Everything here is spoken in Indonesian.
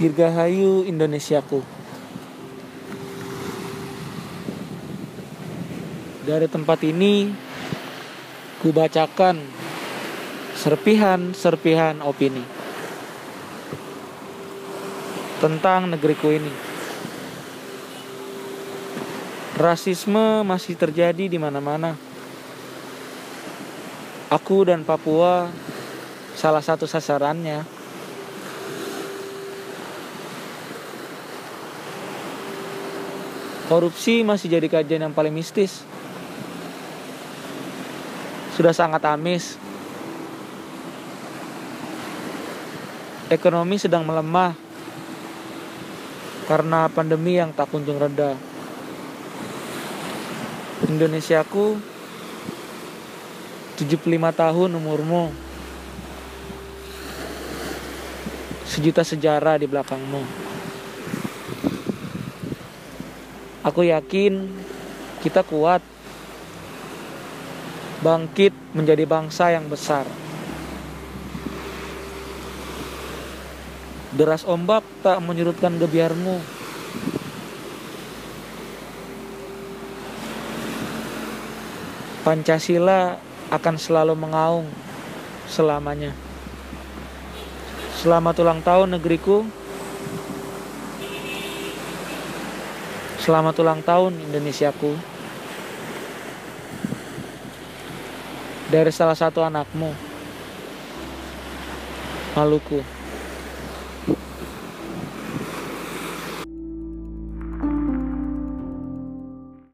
Dirgahayu Indonesiaku. Dari tempat ini ku bacakan serpihan-serpihan opini tentang negeriku ini. Rasisme masih terjadi di mana-mana. Aku dan Papua salah satu sasarannya. Korupsi masih jadi kajian yang paling mistis. Sudah sangat amis. Ekonomi sedang melemah karena pandemi yang tak kunjung reda. Indonesiaku 75 tahun umurmu Sejuta sejarah di belakangmu Aku yakin kita kuat Bangkit menjadi bangsa yang besar Deras ombak tak menyurutkan gebiarmu Pancasila akan selalu mengaung selamanya. Selamat ulang tahun negeriku. Selamat ulang tahun Indonesiaku. Dari salah satu anakmu, Maluku.